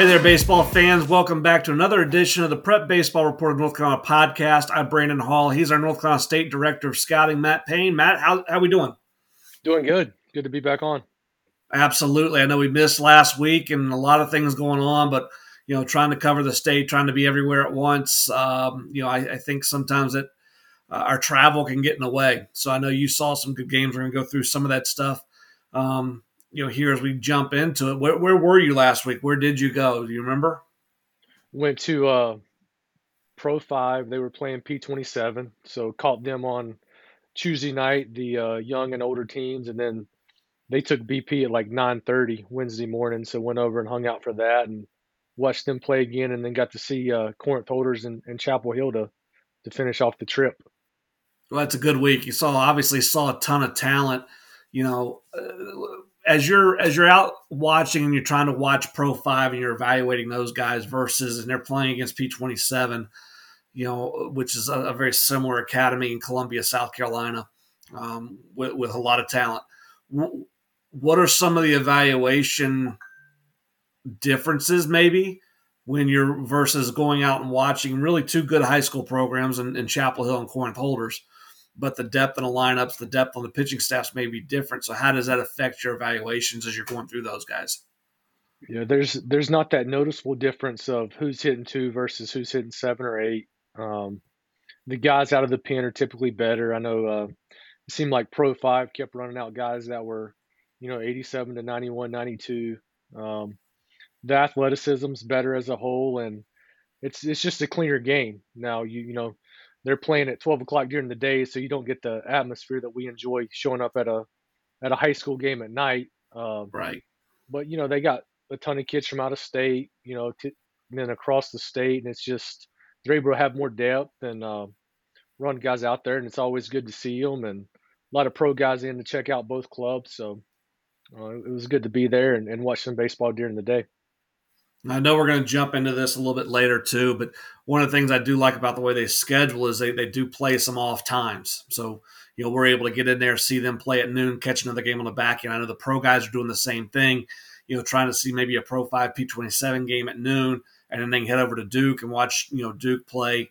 Hey there, baseball fans. Welcome back to another edition of the Prep Baseball Report of North Carolina podcast. I'm Brandon Hall. He's our North Carolina State Director of Scouting, Matt Payne. Matt, how, how we doing? Doing good. Good to be back on. Absolutely. I know we missed last week and a lot of things going on, but you know, trying to cover the state, trying to be everywhere at once. Um, you know, I, I, think sometimes that uh, our travel can get in the way. So I know you saw some good games. We're going to go through some of that stuff. Um, you know, here as we jump into it, where, where were you last week? Where did you go? Do you remember? Went to uh, Pro Five. They were playing P twenty seven, so caught them on Tuesday night, the uh, young and older teams, and then they took BP at like nine thirty Wednesday morning. So went over and hung out for that and watched them play again, and then got to see uh, Corinth Holders and, and Chapel Hill to to finish off the trip. Well, that's a good week. You saw obviously saw a ton of talent. You know, uh, as you're as you're out watching and you're trying to watch Pro Five and you're evaluating those guys versus and they're playing against P twenty seven, you know, which is a, a, very similar academy in Columbia, South Carolina, um, with, with, a lot of talent. What are some of the evaluation differences, maybe, when you're versus going out and watching really two good high school programs in, in Chapel Hill and Corinth Holders? But the depth in the lineups, the depth on the pitching staffs may be different. So how does that affect your evaluations as you're going through those guys? Yeah, there's there's not that noticeable difference of who's hitting two versus who's hitting seven or eight. Um, the guys out of the pen are typically better. I know uh, it seemed like Pro Five kept running out guys that were, you know, 87 to 91, 92. Um, the athleticism's better as a whole, and it's it's just a cleaner game now. You you know they're playing at 12 o'clock during the day, so you don't get the atmosphere that we enjoy showing up at a at a high school game at night. Um, right. But you know they got a ton of kids from out of state, you know, and then across the state, and it's just they're able to have more depth and uh, run guys out there, and it's always good to see them and a lot of pro guys in to check out both clubs. So uh, it was good to be there and, and watch some baseball during the day. I know we're going to jump into this a little bit later too, but one of the things I do like about the way they schedule is they, they do play some off times. So, you know, we're able to get in there, see them play at noon, catch another game on the back end. I know the pro guys are doing the same thing, you know, trying to see maybe a Pro 5 P27 game at noon and then they can head over to Duke and watch, you know, Duke play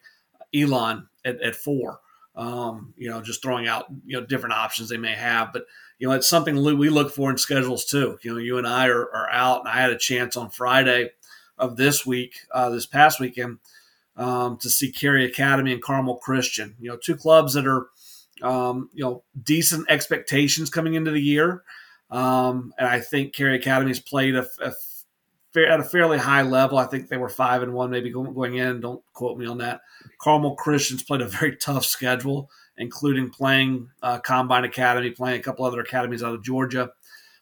Elon at, at four. Um, you know, just throwing out, you know, different options they may have. But, you know, it's something we look for in schedules too. You know, you and I are, are out, and I had a chance on Friday of this week, uh, this past weekend, um, to see Cary Academy and Carmel Christian. You know, two clubs that are, um, you know, decent expectations coming into the year. Um, and I think Cary Academy has played a, a at a fairly high level. I think they were five and one, maybe going in. Don't quote me on that. Carmel Christians played a very tough schedule, including playing uh, Combine Academy, playing a couple other academies out of Georgia.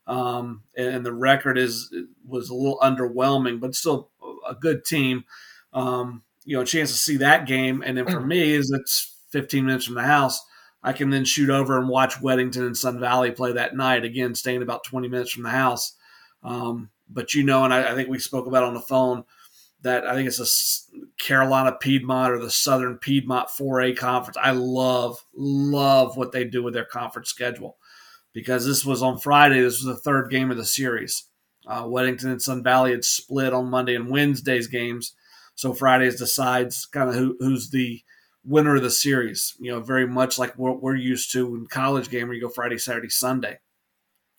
Um, and, the record is was a little underwhelming, but still a good team. Um, you know, a chance to see that game, and then for me, is it's 15 minutes from the house. I can then shoot over and watch Weddington and Sun Valley play that night. Again, staying about 20 minutes from the house. Um, but you know, and I, I, think we spoke about on the phone that I think it's a Carolina Piedmont or the Southern Piedmont 4A conference. I love, love what they do with their conference schedule because this was on Friday. This was the third game of the series. Uh, Weddington and Sun Valley had split on Monday and Wednesday's games, so Fridays decides kind of who, who's the winner of the series. You know, very much like what we're used to in college game, where you go Friday, Saturday, Sunday.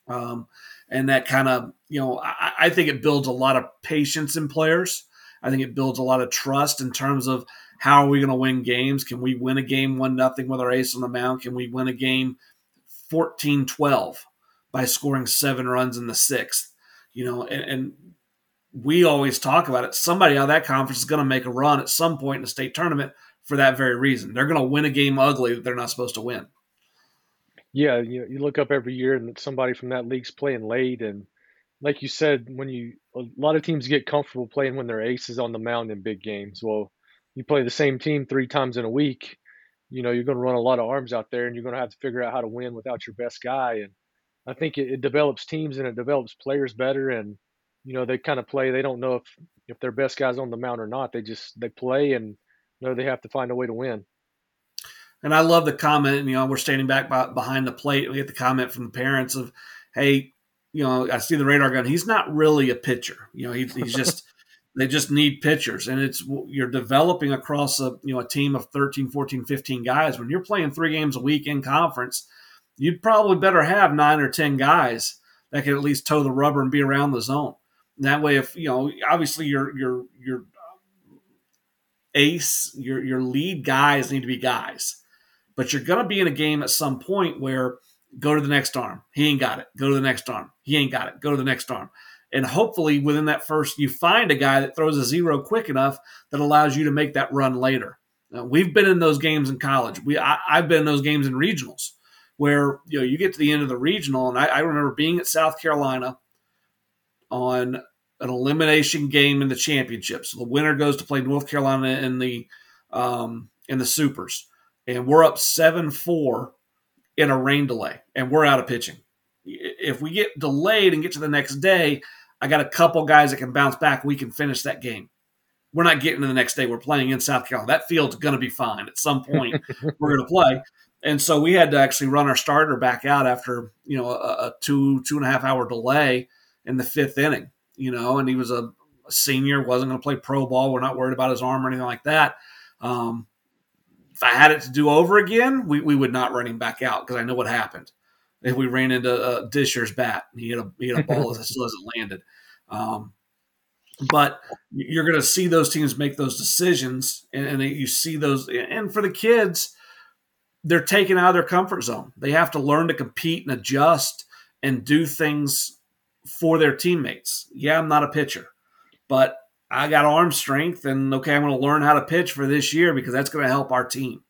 Um, and that kind of, you know, I, I think it builds a lot of patience in players. I think it builds a lot of trust in terms of how are we going to win games? Can we win a game one nothing with our ace on the mound? Can we win a game 14 12 by scoring seven runs in the sixth. You know, and, and we always talk about it. Somebody out of that conference is going to make a run at some point in the state tournament for that very reason. They're going to win a game ugly that they're not supposed to win. Yeah, you, you look up every year and somebody from that league's playing late. And like you said, when you a lot of teams get comfortable playing when their ace is on the mound in big games. Well, you play the same team three times in a week you know, you're going to run a lot of arms out there and you're going to have to figure out how to win without your best guy. And I think it, it develops teams and it develops players better. And, you know, they kind of play, they don't know if, if their best guy's on the mound or not. They just, they play and know they have to find a way to win. And I love the comment, you know, we're standing back by, behind the plate. We get the comment from the parents of, hey, you know, I see the radar gun. He's not really a pitcher. You know, he, he's just, They just need pitchers, and it's you're developing across a you know a team of 13, 14, 15 guys. When you're playing three games a week in conference, you'd probably better have nine or ten guys that can at least toe the rubber and be around the zone. And that way, if you know, obviously your your your ace, your your lead guys need to be guys, but you're going to be in a game at some point where go to the next arm. He ain't got it. Go to the next arm. He ain't got it. Go to the next arm. And hopefully, within that first, you find a guy that throws a zero quick enough that allows you to make that run later. Now, we've been in those games in college. We I, have been in those games in regionals where you know you get to the end of the regional, and I, I remember being at South Carolina on an elimination game in the championship. So the winner goes to play North Carolina in the um, in the supers, and we're up seven four in a rain delay, and we're out of pitching. If we get delayed and get to the next day, I got a couple guys that can bounce back. We can finish that game. We're not getting to the next day. We're playing in South Carolina. That field's going to be fine. At some point, we're going to play. And so we had to actually run our starter back out after you know a, a two two and a half hour delay in the fifth inning. You know, and he was a, a senior, wasn't going to play pro ball. We're not worried about his arm or anything like that. Um, if I had it to do over again, we, we would not run him back out because I know what happened. If we ran into uh, Disher's bat, he had a he had a ball that still hasn't landed. Um, but you're going to see those teams make those decisions, and, and, you see those. And for the kids, they're taken out of their comfort zone. They have to learn to compete and adjust and do things for their teammates. Yeah, I'm not a pitcher, but I got arm strength, and okay, I'm going to learn how to pitch for this year because that's going to help our team.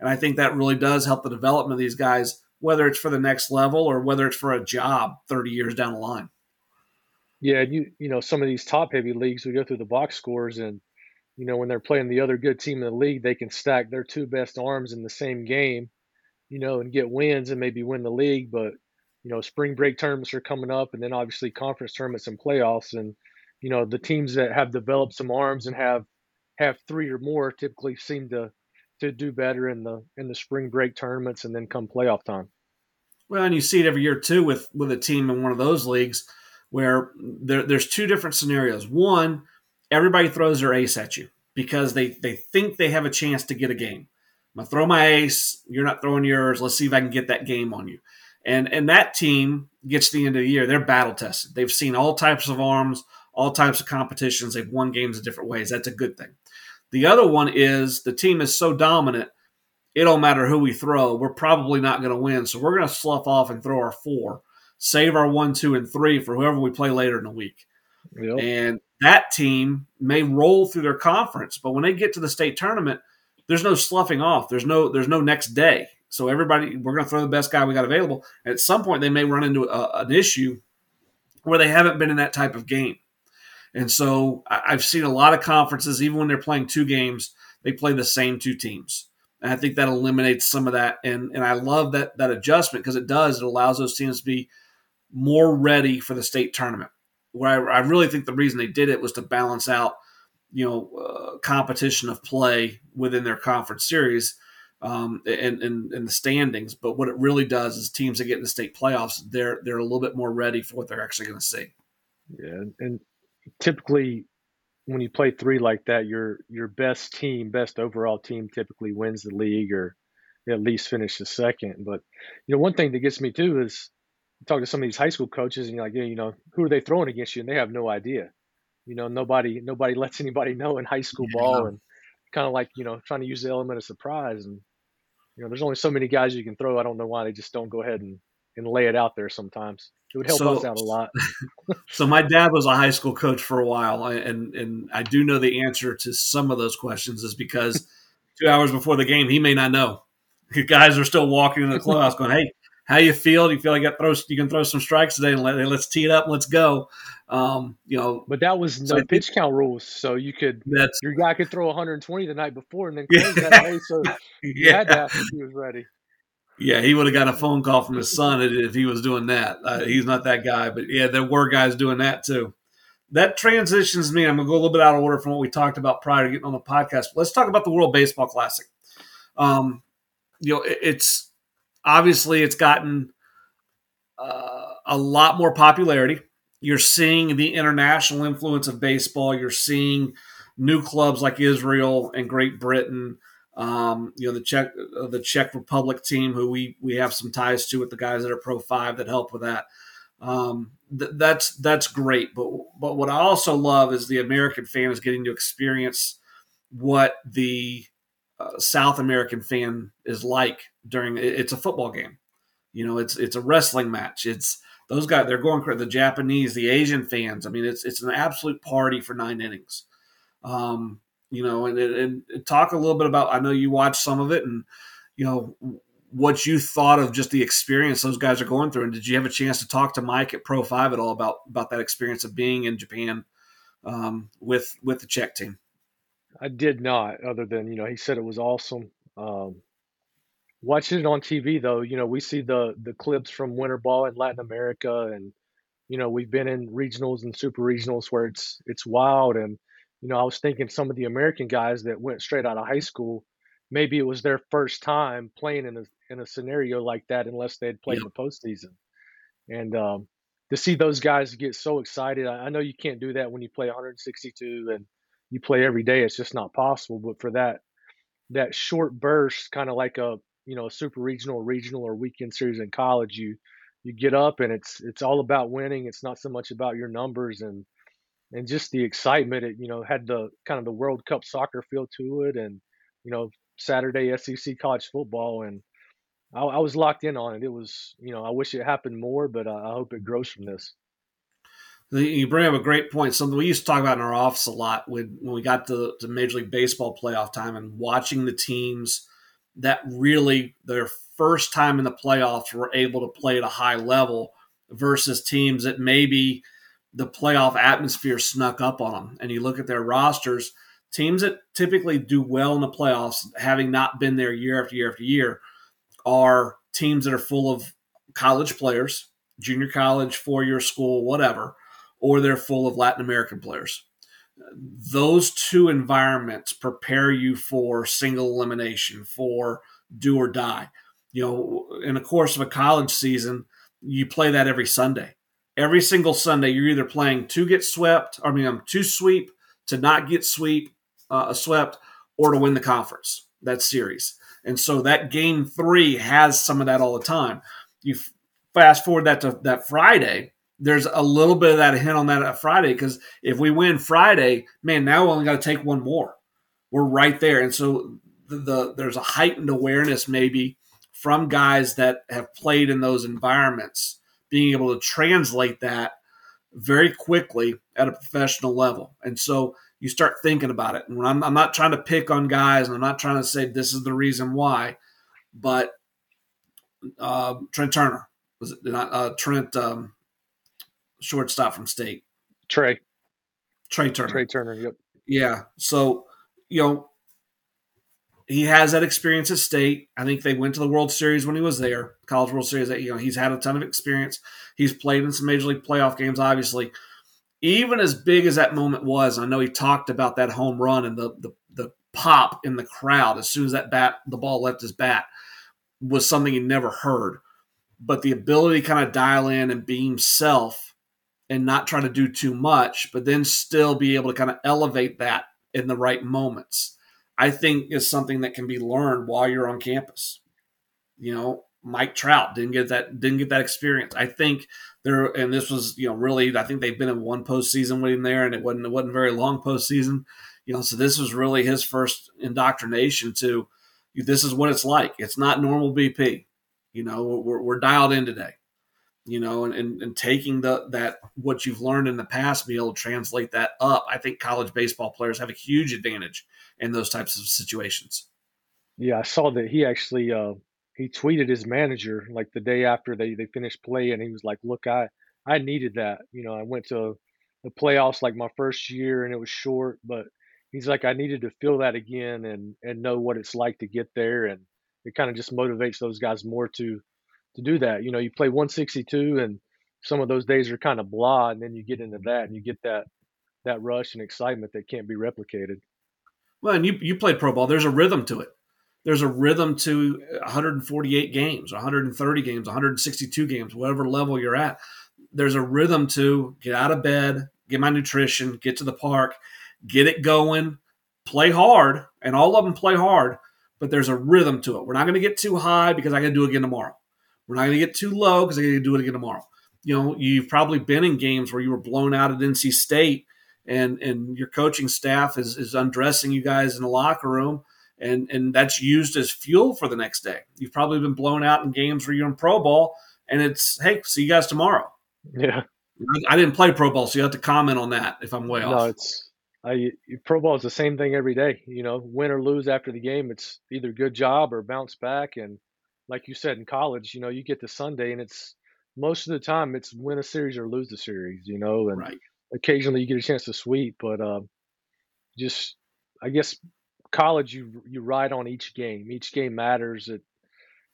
And I think that really does help the development of these guys, whether it's for the next level or whether it's for a job 30 years down the line. Yeah, you you know some of these top heavy leagues, we go through the box scores, and you know when they're playing the other good team in the league, they can stack their two best arms in the same game, you know, and get wins and maybe win the league. But you know, spring break tournaments are coming up, and then obviously conference tournaments and playoffs, and you know the teams that have developed some arms and have have three or more typically seem to to do better in the in the spring break tournaments and then come playoff time. Well, and you see it every year too with with a team in one of those leagues where there, there's two different scenarios. One, everybody throws their ace at you because they they think they have a chance to get a game. I'm gonna throw my ace. You're not throwing yours. Let's see if I can get that game on you. And and that team gets to the end of the year. They're battle tested. They've seen all types of arms all types of competitions. They've won games in different ways. That's a good thing. The other one is the team is so dominant, it don't matter who we throw. We're probably not going to win. So we're going to slough off and throw our four, save our one, two, and three for whoever we play later in the week. Yep. And that team may roll through their conference, but when they get to the state tournament, there's no sloughing off. There's no there's no next day. So everybody, we're going to throw the best guy we got available. at some point, they may run into a, an issue where they haven't been in that type of game. And so I've seen a lot of conferences, even when they're playing two games, they play the same two teams. And I think that eliminates some of that. And and I love that that adjustment because it does. It allows those teams to be more ready for the state tournament. Where I, I really think the reason they did it was to balance out, you know, uh, competition of play within their conference series um, and, and, and the standings. But what it really does is teams that get in the state playoffs, they're they're a little bit more ready for what they're actually going to see. Yeah, and typically when you play three like that, your your best team, best overall team, typically wins the league or at least finishes second. But you know, one thing that gets me too is talk to some of these high school coaches, and you're like, yeah, you know, who are they throwing against you? And they have no idea. You know, nobody nobody lets anybody know in high school yeah. ball, and kind of like you know trying to use the element of surprise. And you know, there's only so many guys you can throw. I don't know why they just don't go ahead and and lay it out there sometimes. It would help so, us out a lot. so my dad was a high school coach for a while, and and I do know the answer to some of those questions is because two hours before the game, he may not know. The guys are still walking in the clubhouse going, "Hey, how you feel? Do you feel like you, throw, you can throw some strikes today? And let, us tee it up. Let's go." Um, you know, but that was no so pitch count rules, so you could your guy could throw 120 the night before and then close yeah. that day. So you yeah. had that if he was ready. Yeah, he would have got a phone call from his son if he was doing that. Uh, he's not that guy, but yeah, there were guys doing that too. That transitions me. I'm gonna go a little bit out of order from what we talked about prior to getting on the podcast. Let's talk about the World Baseball Classic. Um, you know, it, it's obviously it's gotten uh, a lot more popularity. you're seeing the international influence of baseball. You're seeing new clubs like Israel and Great Britain. Um, you know the Czech uh, the Czech Republic team, who we we have some ties to with the guys that are Pro Five that help with that. Um, th- that's that's great. But but what I also love is the American fan is getting to experience what the uh, South American fan is like during it's a football game. You know, it's it's a wrestling match. It's those guys they're going the Japanese, the Asian fans. I mean, it's it's an absolute party for nine innings. Um, you know, and, and, and talk a little bit about. I know you watched some of it, and you know what you thought of just the experience those guys are going through. And did you have a chance to talk to Mike at Pro Five at all about about that experience of being in Japan um, with with the Czech team? I did not, other than you know he said it was awesome. Um, watching it on TV though, you know we see the the clips from winter ball in Latin America, and you know we've been in regionals and super regionals where it's it's wild and you know, I was thinking some of the American guys that went straight out of high school, maybe it was their first time playing in a in a scenario like that, unless they had played in the postseason. And um, to see those guys get so excited, I, I know you can't do that when you play 162 and you play every day. It's just not possible. But for that that short burst, kind of like a you know a super regional, regional, or weekend series in college, you you get up and it's it's all about winning. It's not so much about your numbers and and just the excitement. It you know had the kind of the World Cup soccer feel to it, and you know Saturday SEC college football, and I, I was locked in on it. It was you know I wish it happened more, but uh, I hope it grows from this. You bring up a great point. Something we used to talk about in our office a lot when, when we got to, to Major League Baseball playoff time and watching the teams that really their first time in the playoffs were able to play at a high level versus teams that maybe – the playoff atmosphere snuck up on them. And you look at their rosters, teams that typically do well in the playoffs, having not been there year after year after year, are teams that are full of college players, junior college, four year school, whatever, or they're full of Latin American players. Those two environments prepare you for single elimination, for do or die. You know, in the course of a college season, you play that every Sunday every single Sunday, you're either playing to get swept, I mean, um, to sweep, to not get sweep, uh, swept, or to win the conference, that series. And so that game three has some of that all the time. You fast forward that to that Friday, there's a little bit of that hint on that Friday because if we win Friday, man, now we only got to take one more. We're right there. And so the, the there's a heightened awareness maybe from guys that have played in those environments being able to translate that very quickly at a professional level. And so you start thinking about it. And I'm, I'm, not trying to pick on guys, and I'm not trying to say this is the reason why, but uh, Trent Turner was it not uh, Trent um, shortstop from State? Trea. Trea Turner. Trea Turner. Yep. Yeah. So you know he has that experience at state. I think they went to the World Series when he was there, College World Series. That You know, he's had a ton of experience. He's played in some Major League playoff games, obviously. Even as big as that moment was, I know he talked about that home run and the the, the pop in the crowd as soon as that bat the ball left his bat was something he never heard. But the ability to kind of dial in and be himself and not try to do too much, but then still be able to kind of elevate that in the right moments I think is something that can be learned while you're on campus. You know, Mike Trout didn't get that didn't get that experience. I think there and this was, you know, really I think they've been in one postseason with him there and it wasn't it wasn't very long postseason. You know, so this was really his first indoctrination to this is what it's like. It's not normal BP. You know, we're, we're dialed in today you know, and, and, and, taking the that what you've learned in the past, be able to translate that up. I think college baseball players have a huge advantage in those types of situations. Yeah, I saw that he actually uh, he tweeted his manager like the day after they they finished play, and he was like, "Look, I I needed that. You know, I went to the playoffs like my first year, and it was short, but." He's like, I needed to feel that again and and know what it's like to get there, and it kind of just motivates those guys more to to do that. You know, you play 162 and some of those days are kind of blah, and then you get into that and you get that that rush and excitement that can't be replicated. Well, and you you played pro ball. There's a rhythm to it. There's a rhythm to 148 games, 130 games, 162 games, whatever level you're at. there's a rhythm to get out of bed, get my nutrition, get to the park, get it going, play hard, and all of them play hard, but there's a rhythm to it. We're not going to get too high because I got to do it again tomorrow. We're not going to get too low because I got to do it again tomorrow. You know, you've probably been in games where you were blown out at NC State and and your coaching staff is, is undressing you guys in the locker room and and that's used as fuel for the next day. You've probably been blown out in games where you're in pro Bowl, and it's hey, see you guys tomorrow. Yeah. I, I didn't play pro Bowl, so you have to comment on that if I'm way no, off. No, it's I, pro Bowl is the same thing every day. You know, win or lose after the game, it's either good job or bounce back. And like you said in college, you know, you get to Sunday and it's most of the time it's win a series or lose the series. You know, and right. occasionally you get a chance to sweep, but uh, just I guess college you you ride on each game. Each game matters. It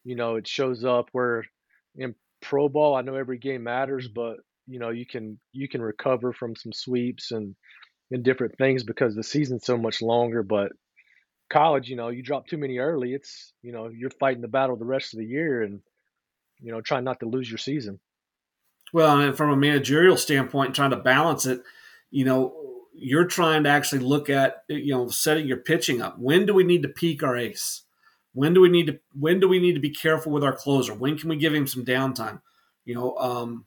you know it shows up where in pro ball I know every game matters, but you know you can you can recover from some sweeps and and different things because the season's so much longer. But college, you know, you drop too many early, it's you know you're fighting the battle the rest of the year and you know trying not to lose your season. Well, I and from a managerial standpoint, trying to balance it, you know, you're trying to actually look at you know setting your pitching up. When do we need to peak our ace? When do we need to when do we need to be careful with our closer? When can we give him some downtime? You know, um,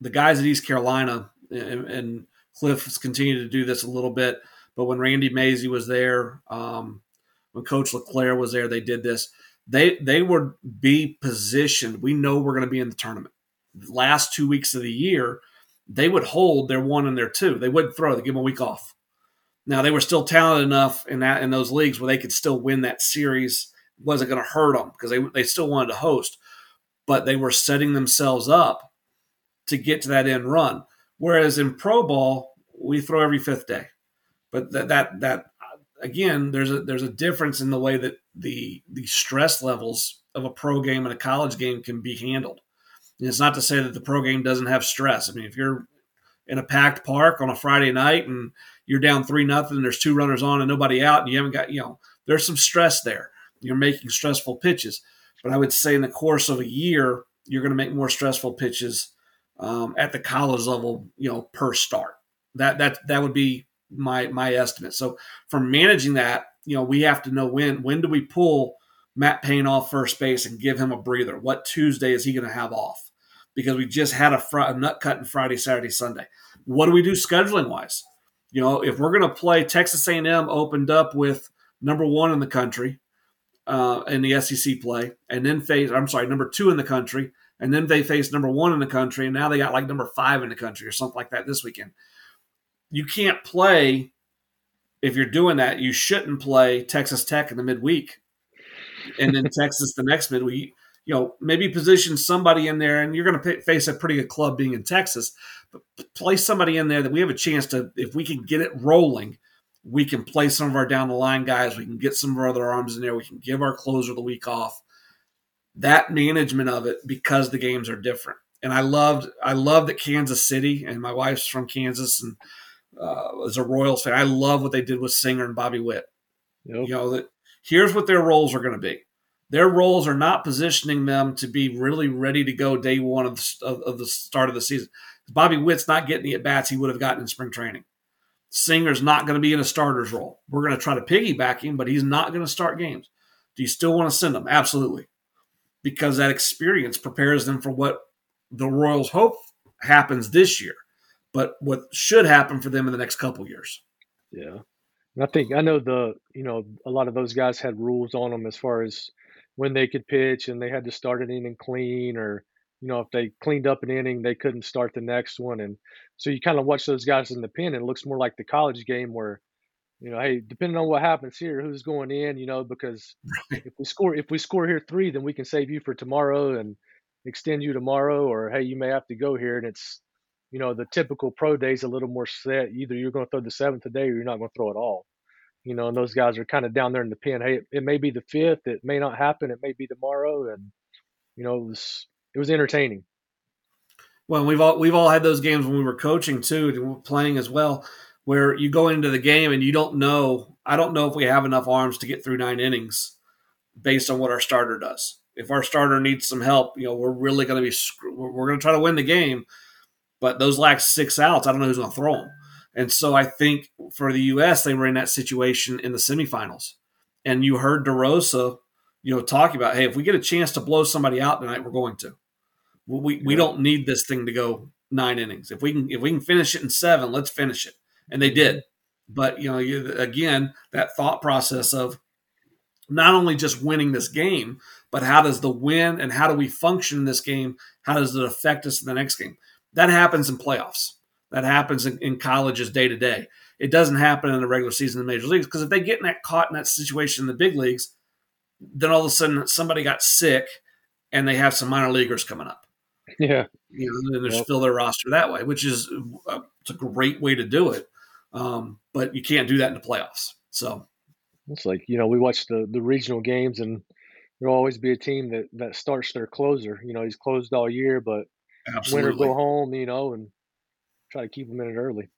the guys at East Carolina and, and Cliff has continued to do this a little bit, but when Randy Mazey was there, um, when Coach LeClair was there, they did this. They they would be positioned. We know we're going to be in the tournament. The last two weeks of the year, they would hold their one and their two. They wouldn't throw. They give them a week off. Now they were still talented enough in that in those leagues where they could still win that series. It wasn't going to hurt them because they they still wanted to host, but they were setting themselves up to get to that end run. Whereas in pro ball, we throw every fifth day. But that that that again, there's a there's a difference in the way that the the stress levels of a pro game and a college game can be handled. And it's not to say that the pro game doesn't have stress. I mean, if you're in a packed park on a Friday night and you're down three nothing, there's two runners on and nobody out, and you haven't got you know, there's some stress there. You're making stressful pitches. But I would say in the course of a year, you're going to make more stressful pitches um, at the college level, you know, per start. That that that would be my my estimate. So for managing that, you know, we have to know when when do we pull Matt Payne off first base and give him a breather. What Tuesday is he going to have off? Because we just had a, fr- a nut cutting Friday, Saturday, Sunday. What do we do scheduling wise? You know, if we're going to play Texas A&M opened up with number one in the country uh, in the SEC play, and then face I'm sorry, number two in the country, and then they face number one in the country, and now they got like number five in the country or something like that this weekend. You can't play if you're doing that. You shouldn't play Texas Tech in the midweek, and then Texas the next midweek. You know, maybe position somebody in there, and you're going to face a pretty good club being in Texas. But place somebody in there that we have a chance to, if we can get it rolling, we can play some of our down the line guys. We can get some of our other arms in there. We can give our closer the week off that management of it because the games are different. And I loved I love that Kansas City and my wife's from Kansas and uh, as a Royals fan, I love what they did with Singer and Bobby Witt. Yep. You know that here's what their roles are going to be. Their roles are not positioning them to be really ready to go day one of the, of, of the start of the season. Bobby Witt's not getting the at bats he would have gotten in spring training. Singer's not going to be in a starter's role. We're going to try to piggyback him, but he's not going to start games. Do you still want to send him? Absolutely because that experience prepares them for what the Royals hope happens this year, but what should happen for them in the next couple years. Yeah. I think I know the you know a lot of those guys had rules on them as far as when they could pitch and they had to start an inning clean or you know if they cleaned up an inning they couldn't start the next one and so you kind of watch those guys in the pen and it looks more like the college game where you know, hey, depending on what happens here, who's going in, you know, because right. if we score if we score here three, then we can save you for tomorrow and extend you tomorrow, or hey, you may have to go here, and it's you know the typical pro day is a little more set. Either you're going to throw the seventh today, or you're not going to throw it all. You know, and those guys are kind of down there in the pen. Hey, it, it may be the fifth, it may not happen, it may be tomorrow, and you know, it was it was entertaining. Well, we've all we've all had those games when we were coaching too, playing as well where you go into the game and you don't know. I don't know if we have enough arms to get through nine innings based on what our starter does. If our starter needs some help, you know, we're really going to be we're going to try to win the game, But those last six outs, I don't know who's going to throw them. And so I think for the U.S., they were in that situation in the semifinals. And you heard DeRosa, you know, talking about, hey, if we get a chance to blow somebody out tonight, we're going to. We, we don't need this thing to go nine innings. If we can if we can finish it in seven, let's finish it. And they did. But you know, you, again, that thought process of not only just winning this game, but how does the win and how do we function in this game? How does it affect us in the next game? That happens in playoffs. That happens in, in colleges day to day. It doesn't happen in the regular season in the major leagues because if they get in that caught in that situation in the big leagues, then all of a sudden somebody got sick and they have some minor leaguers coming up. Yeah, you know, and they yep. fill their roster that way, which is a, it's a great way to do it. Um, but you can't do that in the playoffs. So it's like you know we watch the the regional games and there'll always be a team that that starts their closer. You know he's closed all year, but Absolutely. win or go home. You know and try to keep him in it early.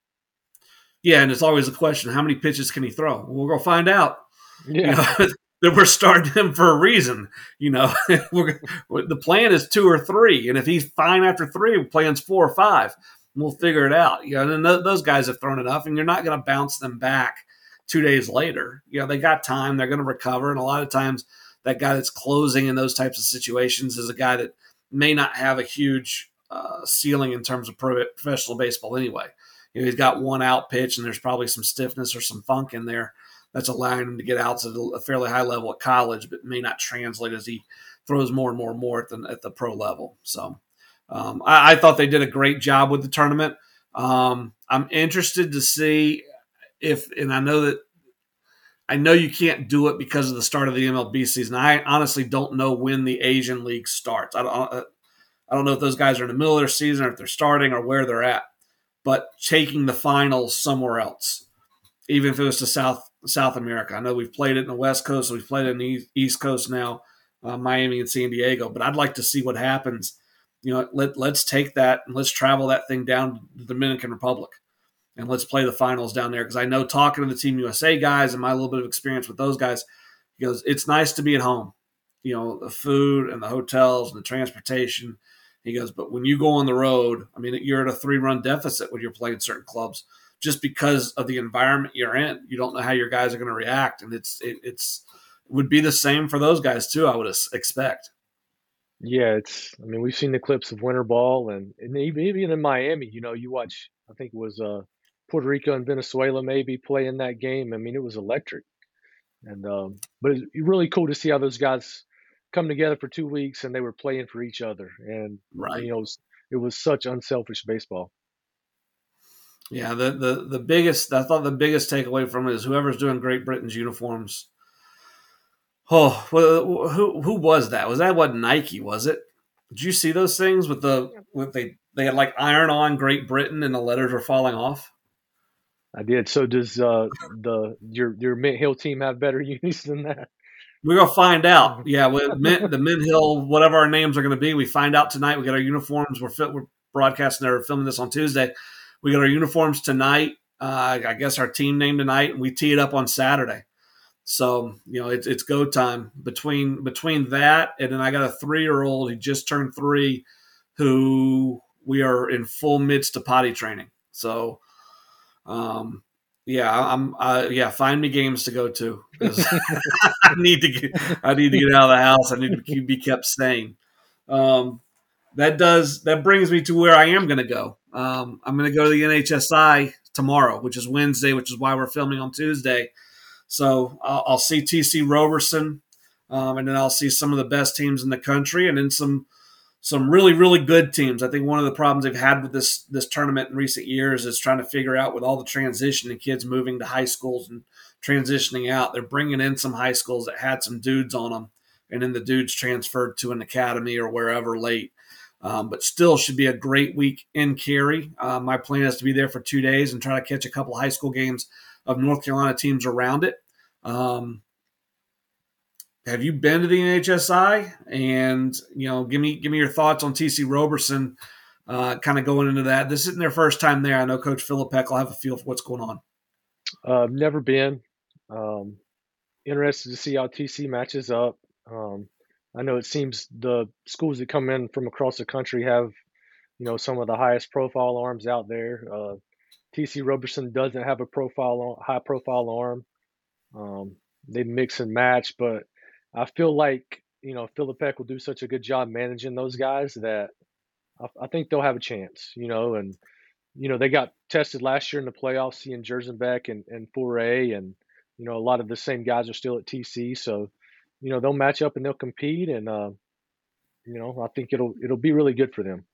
Yeah, and it's always a question: how many pitches can he throw? We'll go find out. Yeah. You know, that we're starting him for a reason. You know, the plan is two or three, and if he's fine after three, plan's four or five. We'll figure it out. You know, and those guys have thrown enough, and you're not going to bounce them back two days later. You know, they got time; they're going to recover, and a lot of times that guy that's closing in those types of situations is a guy that may not have a huge uh, ceiling in terms of pro- professional baseball anyway. You know, he's got one out pitch, and there's probably some stiffness or some funk in there that's allowing him to get out to a fairly high level at college, but may not translate as he throws more and more and more at the, at the pro level. So um, I, I, thought they did a great job with the tournament. Um, I'm interested to see if, and I know that I know you can't do it because of the start of the MLB season. I honestly don't know when the Asian League starts. I don't, I don't know if those guys are in the middle of their season or if they're starting or where they're at. But taking the finals somewhere else, even if it was to South South America. I know we've played it in the West Coast, we've played it in the East Coast now, uh, Miami and San Diego. But I'd like to see what happens. You know, let let's take that and let's travel that thing down to the Dominican Republic, and let's play the finals down there. Because I know talking to the Team USA guys and my little bit of experience with those guys, he goes, it's nice to be at home. You know, the food and the hotels and the transportation. He goes, but when you go on the road, I mean, you're at a three run deficit when you're playing certain clubs just because of the environment you're in. You don't know how your guys are going to react, and it's it, it's it would be the same for those guys too. I would expect. Yeah, it's. I mean, we've seen the clips of winter ball, and, and even in Miami, you know, you watch. I think it was uh, Puerto Rico and Venezuela maybe playing that game. I mean, it was electric, and um, but it's really cool to see how those guys come together for two weeks and they were playing for each other, and right. you know, it was, it was such unselfish baseball. Yeah, the, the the biggest I thought the biggest takeaway from it is whoever's doing Great Britain's uniforms. Oh, well, who who was that? Was that what Nike was it? Did you see those things with the with they they had like iron on Great Britain and the letters were falling off? I did. So does uh, the your your Mint Hill team have better unis than that? We're gonna find out. Yeah, with Mint, the Mint Hill, whatever our names are gonna be, we find out tonight. We got our uniforms. We're fit, we're broadcasting. They're filming this on Tuesday. We got our uniforms tonight. Uh, I guess our team name tonight, and we tee it up on Saturday. So you know it's it's go time between between that and then I got a three year old who just turned three, who we are in full midst of potty training. So, um, yeah, I'm uh, yeah, find me games to go to. I need to get I need to get out of the house. I need to be kept sane. Um, that does that brings me to where I am going to go. Um, I'm going to go to the NHSI tomorrow, which is Wednesday, which is why we're filming on Tuesday. So I'll, I'll see TC Roberson, um, and then I'll see some of the best teams in the country, and then some some really really good teams. I think one of the problems they've had with this this tournament in recent years is trying to figure out with all the transition and kids moving to high schools and transitioning out. They're bringing in some high schools that had some dudes on them, and then the dudes transferred to an academy or wherever late. Um, but still should be a great week in Cary. Uh, my plan is to be there for two days and try to catch a couple high school games of North Carolina teams around it. Um, have you been to the NHSI? And you know, give me give me your thoughts on TC Roberson. Uh, kind of going into that. This isn't their first time there. I know Coach Philippek will have a feel for what's going on. Uh, never been. Um, interested to see how TC matches up. Um, I know it seems the schools that come in from across the country have you know, some of the highest profile arms out there. Uh, TC Roberson doesn't have a profile high profile arm. Um, they mix and match, but I feel like you know Philip Peck will do such a good job managing those guys that I, I think they'll have a chance. You know, and you know they got tested last year in the playoffs, seeing Jerzenbeck and and Foray, and you know a lot of the same guys are still at TC, so you know they'll match up and they'll compete, and uh, you know I think it'll it'll be really good for them.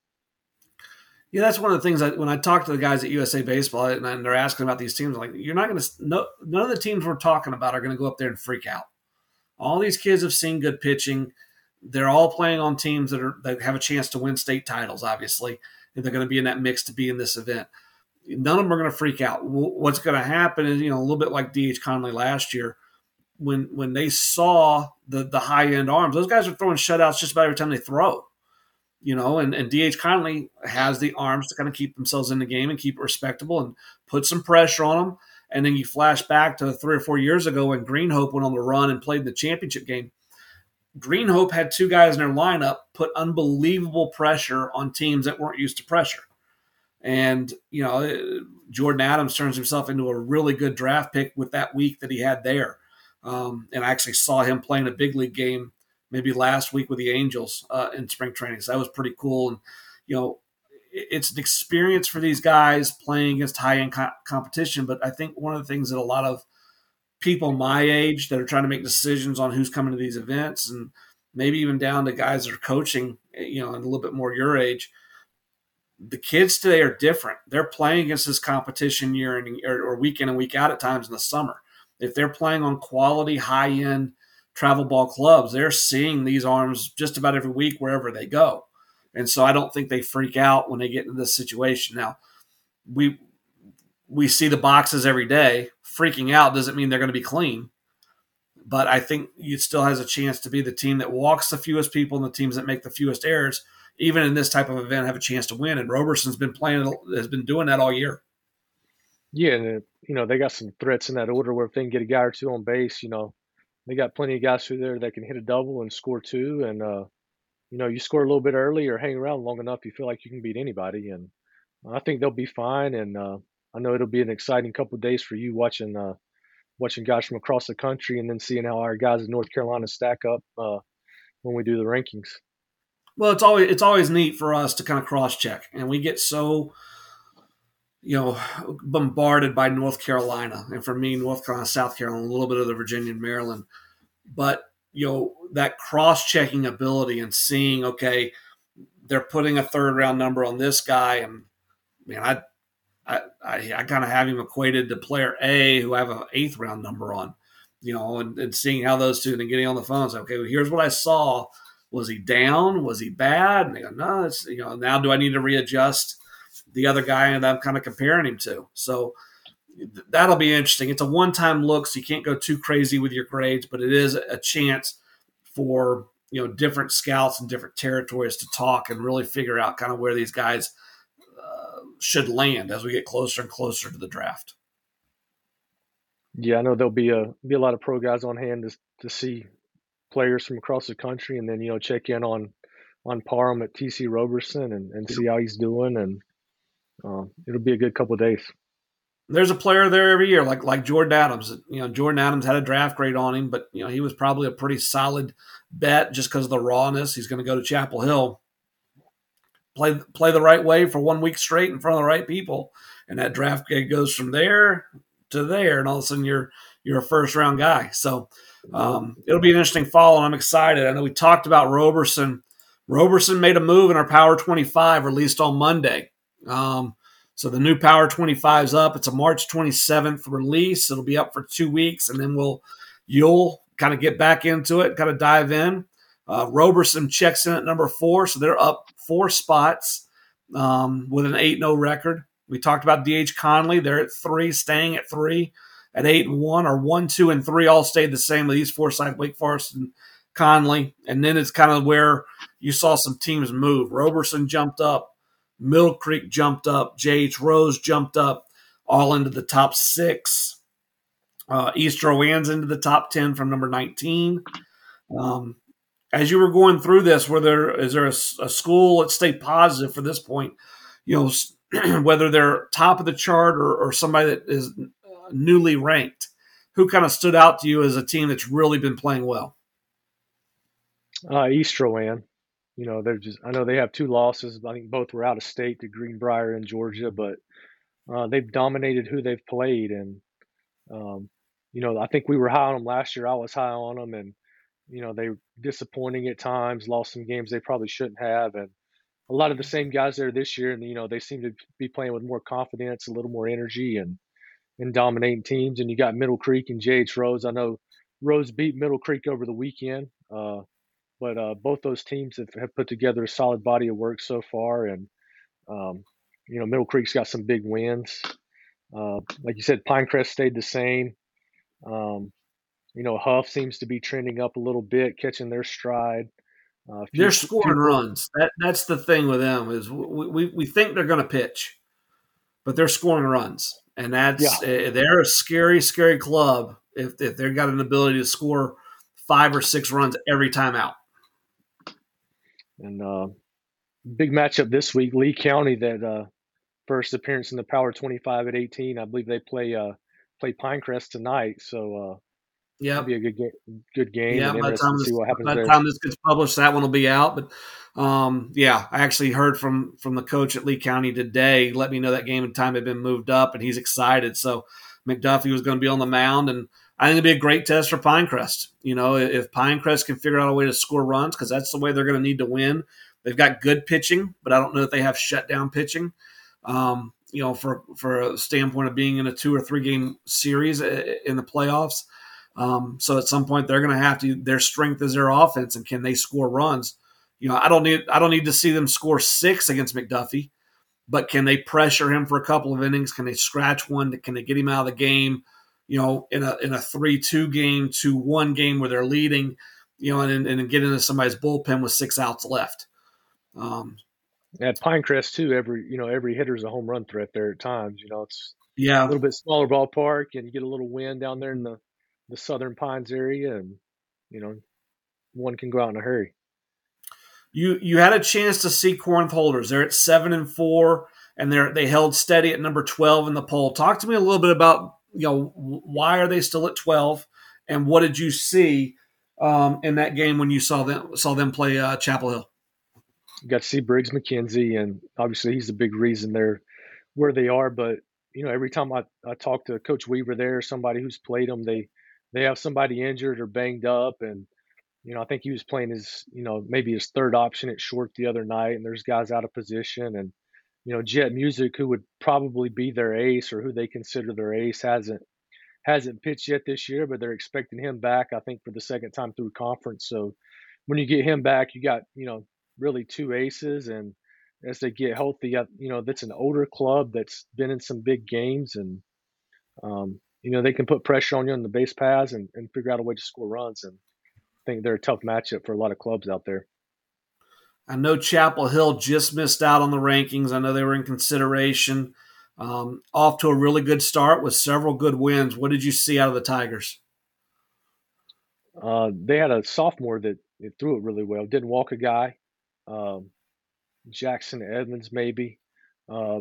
Yeah, that's one of the things that when I talk to the guys at USA Baseball and they're asking about these teams, I'm like you're not going to no, none of the teams we're talking about are going to go up there and freak out. All these kids have seen good pitching. They're all playing on teams that are that have a chance to win state titles. Obviously, and they're going to be in that mix to be in this event. None of them are going to freak out. What's going to happen is you know a little bit like DH Conley last year when when they saw the the high end arms. Those guys are throwing shutouts just about every time they throw you know, and, and DH Conley has the arms to kind of keep themselves in the game and keep it respectable and put some pressure on them. And then you flash back to three or four years ago when Green Hope went on the run and played in the championship game. Green Hope had two guys in their lineup put unbelievable pressure on teams that weren't used to pressure. And, you know, Jordan Adams turns himself into a really good draft pick with that week that he had there. Um, and I actually saw him playing a big league game maybe last week with the Angels uh, in spring training. So that was pretty cool. And, you know, it's an experience for these guys playing against high end co- competition. But I think one of the things that a lot of people my age that are trying to make decisions on who's coming to these events and maybe even down to guys that are coaching, eh, you know, and a little bit more your age, the kids today are different. They're playing against this competition year and or, or week in and week out at times in the summer. If they're playing on quality, high end travel ball clubs, they're seeing these arms just about every week wherever they go. And so I don't think they freak out when they get into this situation. Now, we we see the boxes every day. Freaking out doesn't mean they're going to be clean. But I think it still has a chance to be the team that walks the fewest people and the teams that make the fewest errors, even in this type of event, have a chance to win. And Roberson's been playing, has been doing that all year. Yeah, and you know they got some threats in that order where if they can get a guy or two on base, you know they got plenty of guys through there that can hit a double and score two. And uh, you know, you score a little bit early or hang around long enough, you feel like you can beat anybody. And I think they'll be fine. And uh, I know it'll be an exciting couple days for you watching uh, watching guys from across the country and then seeing how our guys in North Carolina stack up uh, when we do the rankings. Well, it's always it's always neat for us to kind of cross check, and we get so you know, bombarded by North Carolina, and for me, North Carolina, South Carolina, a little bit of the Virginia and Maryland. But you know, that cross-checking ability and seeing, okay, they're putting a third round number on this guy, and man, I, I, I, I kind of have him equated to player A, who I have an eighth round number on, you know, and, and seeing how those two and then getting on the phone, say, okay, well, here's what I saw. Was he down? Was he bad? And they go, no, it's you know, now do I need to readjust? the other guy that I'm kind of comparing him to. So that'll be interesting. It's a one time look, so you can't go too crazy with your grades, but it is a chance for you know different scouts and different territories to talk and really figure out kind of where these guys uh, should land as we get closer and closer to the draft. Yeah, I know there'll be a be a lot of pro guys on hand to to see players from across the country, and then you know check in on on Parham at TC Roberson and, and see how he's doing and uh, it'll be a good couple days. There's a player there every year, like like Jordan Adams. You know, Jordan Adams had a draft grade on him, but you know he was probably a pretty solid bet just because of the rawness. He's going to go to Chapel Hill, play play the right way for one week straight in front of the right people, and that draft grade goes from there to there, and all of a sudden you're you're a first round guy. So um, it'll be an interesting fall, and I'm excited. I know we talked about Roberson. Roberson made a move in our Power 25 released on Monday. Um, so the new Power 25 is up. It's a March 27th release. It'll be up for two weeks, and then we'll you'll kind of get back into it, kind of dive in. Uh, Roberson checks in at number four, so they're up four spots um, with an 8 0 record. We talked about DH Conley. They're at three, staying at three. At eight and one, or one, two, and three all stayed the same with these four sides, Wake Forest and Conley. And then it's kind of where you saw some teams move. Roberson jumped up. Middle Creek jumped up. J.H. Rose jumped up, all into the top six. Uh, East Rowan's into the top 10 from number 19. Um, as you were going through this, were there is there a, a school? Let's stay positive for this point. You know, whether they're top of the chart or, or somebody that is newly ranked, who kind of stood out to you as a team that's really been playing well? Uh, Easterland. You know, they're just. I know they have two losses. I think both were out of state to Greenbrier in Georgia, but uh, they've dominated who they've played, and um, you know, I think we were high on them last year. I was high on them, and you know, they were disappointing at times, lost some games they probably shouldn't have, and a lot of the same guys there this year, and you know, they seem to be playing with more confidence, a little more energy, and and dominating teams. And you got Middle Creek and JH Rose. I know Rose beat Middle Creek over the weekend, uh, but uh, both those teams have, have put together a solid body of work so far, and um, you know, Middle Creek's got some big wins. Uh, like you said, Pinecrest stayed the same. Um, you know, Hough seems to be trending up a little bit, catching their stride. Uh, few, they're scoring few, runs. That that's the thing with them is we we, we think they're going to pitch, but they're scoring runs, and that's yeah. uh, they're a scary, scary club if if they've got an ability to score five or six runs every time out. And uh, big matchup this week, Lee County that uh, first appearance in the Power 25 at 18. I believe they play uh, play Pinecrest tonight, so uh, yeah, be a good game. Good game. Yeah, by the time this, by the time this gets published, that one will be out. But um, yeah, I actually heard from from the coach at Lee County today. Let me know that game and time had been moved up, and he's excited. So McDuffie was going to be on the mound, and I think it'd be a great test for Pinecrest. You know, if Pinecrest can figure out a way to score runs, because that's the way they're going to need to win. They've got good pitching, but I don't know if they have shutdown pitching um, you know, for for a standpoint of being in a two or three game series in the playoffs. Um, so at some point they're going to have to. Their strength is their offense, and can they score runs? You know, I don't need I don't need to see them score six against McDuffie, but can they pressure him for a couple of innings? Can they scratch one? Can they get him out of the game? You know, in a in a three two game to one game where they're leading, you know, and and get into somebody's bullpen with six outs left. Um, at Pinecrest too, every you know every hitter's a home run threat there at times. You know, it's yeah a little bit smaller ballpark, and you get a little wind down there in the the Southern Pines area, and you know one can go out in a hurry. You you had a chance to see Corinth holders. They're at seven and four, and they're they held steady at number twelve in the poll. Talk to me a little bit about you know why are they still at twelve, and what did you see um, in that game when you saw them saw them play uh, Chapel Hill? You got to see Briggs McKenzie, and obviously he's a big reason they're where they are. But you know, every time I, I talk to Coach Weaver there, somebody who's played them, they they have somebody injured or banged up, and you know, I think he was playing his you know maybe his third option at short the other night, and there's guys out of position, and you know, Jet Music, who would probably be their ace or who they consider their ace, hasn't hasn't pitched yet this year, but they're expecting him back. I think for the second time through conference. So when you get him back, you got you know really two aces. And as they get healthy, you know, that's an older club that's been in some big games and, um, you know, they can put pressure on you on the base paths and, and figure out a way to score runs. And I think they're a tough matchup for a lot of clubs out there. I know Chapel Hill just missed out on the rankings. I know they were in consideration. Um, off to a really good start with several good wins. What did you see out of the Tigers? Uh, they had a sophomore that threw it really well. Didn't walk a guy um, Jackson Edmonds, maybe. Uh,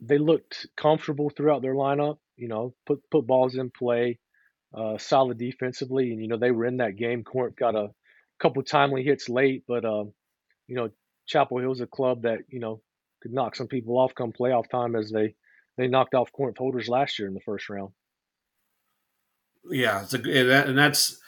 they looked comfortable throughout their lineup. You know, put put balls in play, uh, solid defensively, and you know they were in that game. Corinth got a couple timely hits late, but um, you know Chapel Hill's a club that you know could knock some people off come playoff time as they they knocked off Corinth holders last year in the first round. Yeah, it's a, and that's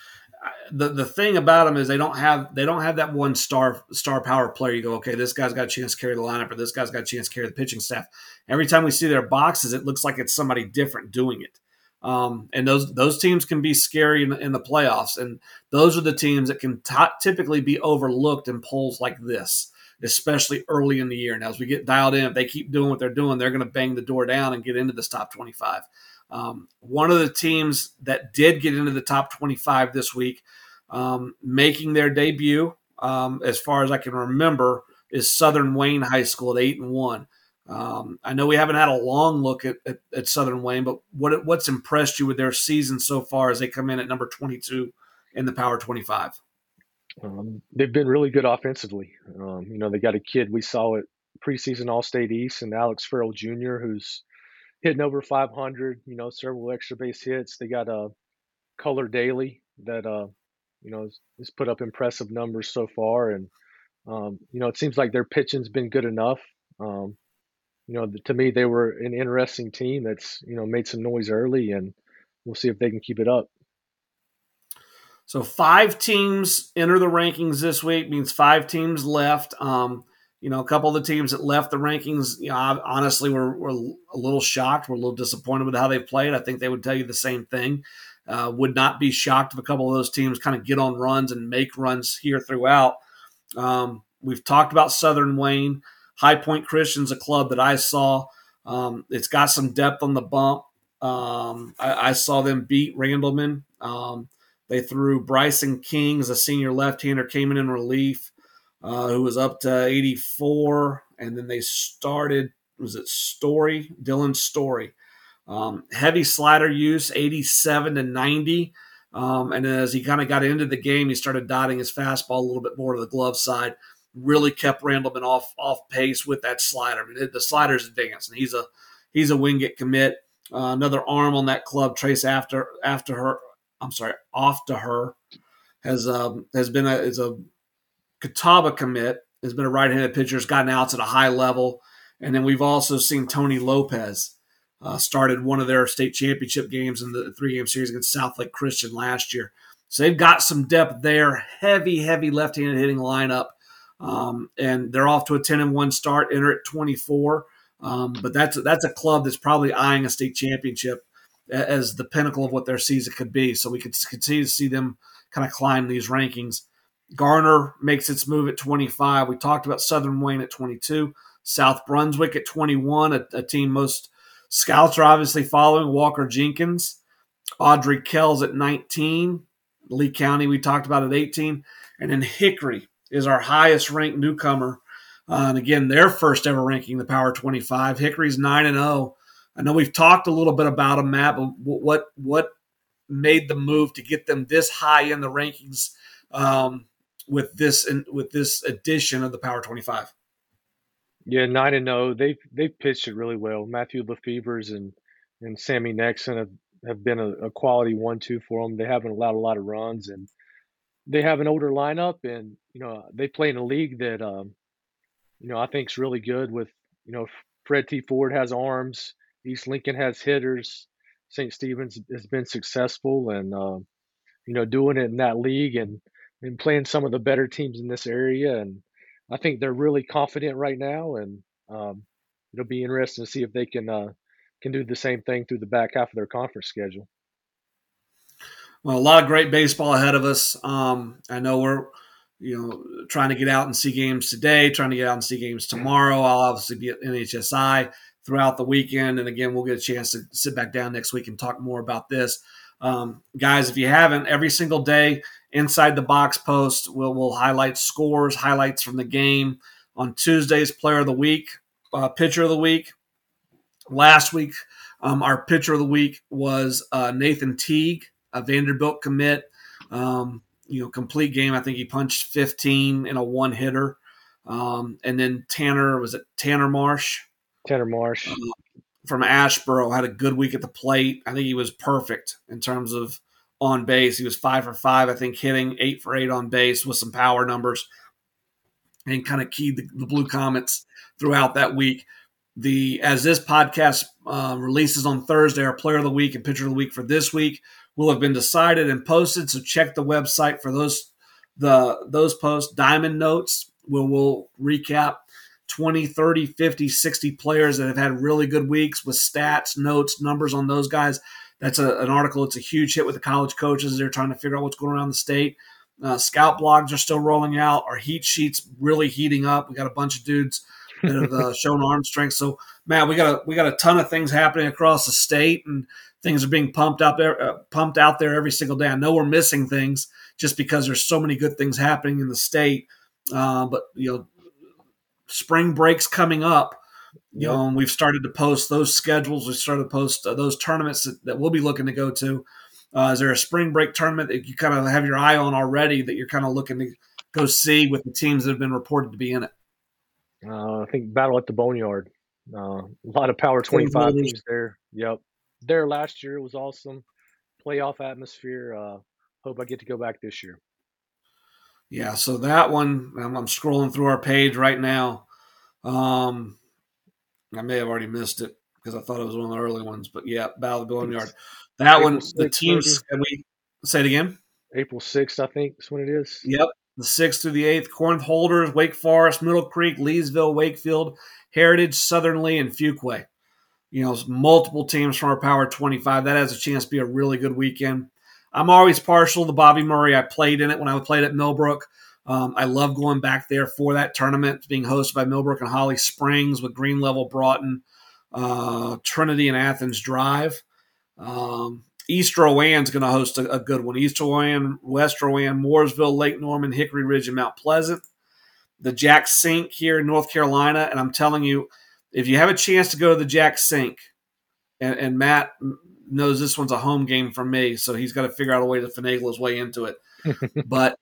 the the thing about them is they don't have they don't have that one star star power player. You go, okay, this guy's got a chance to carry the lineup, or this guy's got a chance to carry the pitching staff. Every time we see their boxes, it looks like it's somebody different doing it. Um, and those those teams can be scary in, in, the playoffs, and those are the teams that can t- typically be overlooked in polls like this, especially early in the year. Now, as we get dialed in, if they keep doing what they're doing, they're going to bang the door down and get into this top twenty five. Um, one of the teams that did get into the top 25 this week, um, making their debut, um, as far as I can remember, is Southern Wayne High School at eight and one. Um, I know we haven't had a long look at, at, at, Southern Wayne, but what what's impressed you with their season so far as they come in at number 22 in the Power 25? Um, they've been really good offensively. Um, you know, they got a kid we saw at preseason All State East and Alex Farrell Jr., who's hitting over 500. You know, several extra base hits. They got a uh, Color Daily that uh, you know has, has, put up impressive numbers so far, and um, you know, it seems like their pitching's been good enough. Um, you know, to me, they were an interesting team that's you know made some noise early, and we'll see if they can keep it up. So five teams enter the rankings this week means five teams left. Um, you know, a couple of the teams that left the rankings, you know, honestly, we're, we're a little shocked. We're a little disappointed with how they played. I think they would tell you the same thing. Uh, would not be shocked if a couple of those teams kind of get on runs and make runs here throughout. Um, we've talked about Southern Wayne. High Point Christian's a club that I saw. Um, it's got some depth on the bump. Um, I, I, saw them beat Randleman. Um, they threw Bryson King as a senior left-hander, came in in relief, uh, who was up to 84, and then they started. Was it Story? Dylan Story. Um, heavy slider use, 87 to 90. Um, and as he kind of got into the game, he started dotting his fastball a little bit more to the glove side. Really kept Randleman off off pace with that slider. I mean, the slider's advanced, and he's a he's a Wingate commit. Uh, another arm on that club, Trace after after her I'm sorry, off to her has um, has been a is a Catawba commit has been a right-handed pitcher has gotten outs at a high level, and then we've also seen Tony Lopez uh, started one of their state championship games in the three-game series against Southlake Christian last year. So they've got some depth there. Heavy, heavy left-handed hitting lineup, um, and they're off to a 10 and one start. Enter at 24. Um, but that's that's a club that's probably eyeing a state championship as the pinnacle of what their season could be. So we could continue to see them kind of climb these rankings. Garner makes its move at 25. We talked about Southern Wayne at 22, South Brunswick at 21, a, a team most scouts are obviously following. Walker Jenkins, Ardrey Kells at 19, Lee County we talked about at 18, and then Hickory is our highest ranked newcomer. Uh, and again, their first ever ranking, the Power 25. Hickory's 9 and 0 I know we've talked a little bit about them, Matt, but what what made the move to get them this high in the rankings um, with this with this edition of the Power Twenty Five? Yeah, nine and zero. Oh, they've they've pitched it really well. Matthew Lefevers and and Sammy Nexon have, have been a, a quality one two for them. They haven't allowed a lot of runs and they have an older lineup and you know they play in a league that um, you know I think is really good with you know Fred T Foard has arms East Lincoln has hitters. St. Stephen's has been successful and uh, you know doing it in that league and and playing some of the better teams in this area. And I think they're really confident right now, and um, it'll be interesting to see if they can uh, can do the same thing through the back half of their conference schedule. Well, a lot of great baseball ahead of us. Um, I know we're you know trying to get out and see games today, trying to get out and see games tomorrow. I'll obviously be at NHSI throughout the weekend. And again, we'll get a chance to sit back down next week and talk more about this. Um, guys, if you haven't, every single day inside the box post, we'll, we'll highlight scores, highlights from the game. On Tuesdays, player of the week, uh, pitcher of the week. Last week, um, our pitcher of the week was uh, Nathan Teague, a Vanderbilt commit. Um, you know, complete game. I think he punched 15 in a one hitter. Um, and then Tanner, was it Tanner Marsh? Tanner Marsh from Asheboro had a good week at the plate. I think he was perfect in terms of on base. He was five for five, I think, hitting eight for eight on base with some power numbers, and kind of keyed the, the Blue Comets throughout that week. The as this podcast uh, releases on Thursday, our Player of the Week and Pitcher of the Week for this week will have been decided and posted. So check the website for those the those posts. Diamond Notes will will recap 20, 30, 50, 60 players that have had really good weeks with stats, notes, numbers on those guys. That's a, an article. It's a huge hit with the college coaches. They're trying to figure out what's going around the state. Uh, scout blogs are still rolling out. Our heat sheets really heating up. We got a bunch of dudes that have uh, shown arm strength. So, man, we got a we got a ton of things happening across the state, and things are being pumped out there, uh, pumped out there every single day. I know we're missing things just because there's so many good things happening in the state. Uh, but you know, spring breaks coming up. You yep. know, and we've started to post those schedules. We started to post uh, those tournaments that, that, we'll be looking to go to. Uh, is there a spring break tournament that you kind of have your eye on already that you're kind of looking to go see with the teams that have been reported to be in it? Uh, I think Battle at the Boneyard. Uh, a lot of Power 25 teams there. Yep. There last year was awesome. Playoff atmosphere. Uh, hope I get to go back this year. Yeah, so that one, I'm, I'm scrolling through our page right now. Um, I may have already missed it because I thought it was one of the early ones, but yeah, Battle of the Boneyard. That April one, 6th, the teams, can we say it again? April 6th, I think is when it is. Yep, the 6th through the 8th. Corinth Holders, Wake Forest, Middle Creek, Leesville, Wakefield, Heritage, Southern Lee, and Fuquay. You know, multiple teams from our Power 25. That has a chance to be a really good weekend. I'm always partial to Bobby Murray. I played in it when I played at Millbrook. Um, I love going back there for that tournament. Being hosted by Millbrook and Holly Springs with Green Level Broughton, uh, Trinity and Athens Drive. Um, East Rowan's going to host a, a, good one. East Rowan, West Rowan, Mooresville, Lake Norman, Hickory Ridge, and Mount Pleasant. The Jack Sink here in North Carolina. And I'm telling you, if you have a chance to go to the Jack Sink, and, and Matt knows this one's a home game for me, so he's got to figure out a way to finagle his way into it. but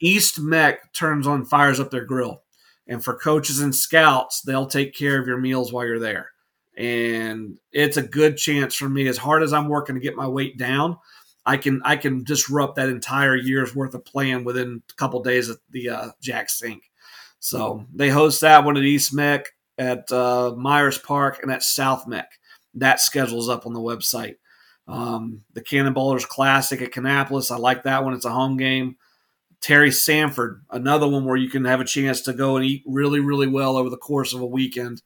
East Meck turns on fires up their grill. And for coaches and scouts, they'll take care of your meals while you're there. And it's a good chance for me, as hard as I'm working to get my weight down, I can I can disrupt that entire year's worth of plan within a couple days at the uh, Jack Sink. So they host that one at East Meck, at uh, Myers Park, and at South Meck. That schedule's up on the website. Um, the Cannonballers Classic at Kannapolis, I like that one. It's a home game. Terry Sanford, another one where you can have a chance to go and eat really, really well over the course of a weekend.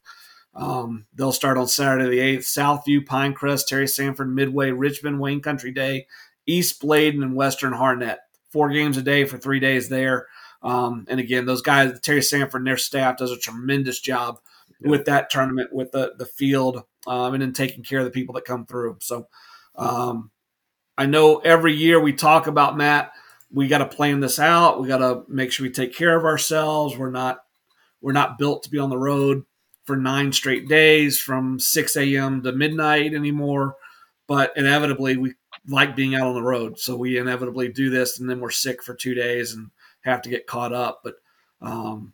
Um, they'll start on Saturday the 8th. Southview, Pinecrest, Terry Sanford, Midway, Richmond, Wayne Country Day, East Bladen, and Western Harnett. Four games a day for three days there. Um, and again, those guys, Terry Sanford and their staff, does a tremendous job yeah. with that tournament, with the the field, um, and then taking care of the people that come through. So, um, I know every year we talk about Matt we got to plan this out. We got to make sure we take care of ourselves. We're not we're not built to be on the road for nine straight days from 6 a.m. to midnight anymore. But inevitably, we like being out on the road, so we inevitably do this, and then we're sick for two days and have to get caught up. But um,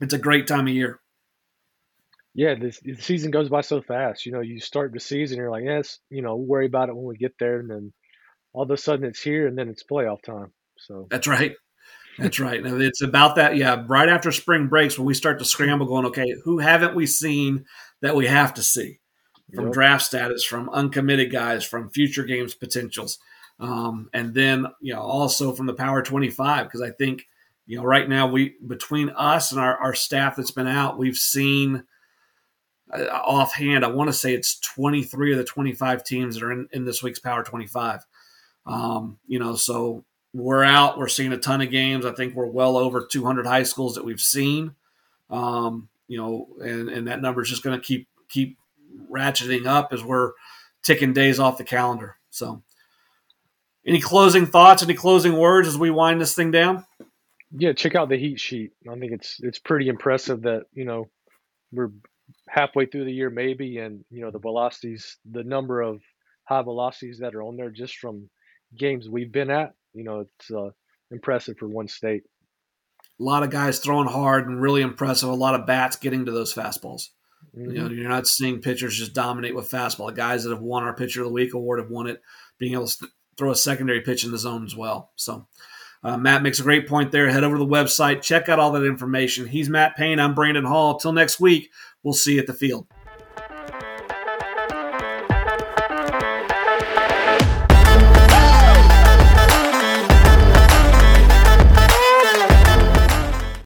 it's a great time of year. Yeah, this, the season goes by so fast. You know, you start the season, you're like, yes, you know, worry about it when we get there, and then all of a sudden it's here and then it's playoff time. So that's right. That's right. It's about that. Yeah, right after spring breaks when we start to scramble, going, okay, who haven't we seen that we have to see from yep. draft status, from uncommitted guys, from future games potentials, um, and then you know also from the Power Twenty Five because I think you know right now we between us and our, our staff that's been out, we've seen uh, offhand. I want to say it's twenty three of the twenty five teams that are in, in this week's Power Twenty Five. Um, you know, so we're out. We're seeing a ton of games. I think we're well over 200 high schools that we've seen. Um, you know, and, and that number is just going to keep keep ratcheting up as we're ticking days off the calendar. So, any closing thoughts? Any closing words as we wind this thing down? Yeah, check out the heat sheet. I think it's it's pretty impressive that you know we're halfway through the year maybe, and you know the velocities, the number of high velocities that are on there just from games we've been at. You know, it's uh, impressive for one state. A lot of guys throwing hard and really impressive. A lot of bats getting to those fastballs. Mm-hmm. You know, mm-hmm. you're not seeing pitchers just dominate with fastball. The guys that have won our Pitcher of the Week award have won it, being able to throw a secondary pitch in the zone as well. So, uh, Matt makes a great point there. Head over to the website, check out all that information. He's Matt Payne. I'm Brandon Hall. Till next week, we'll see you at the field.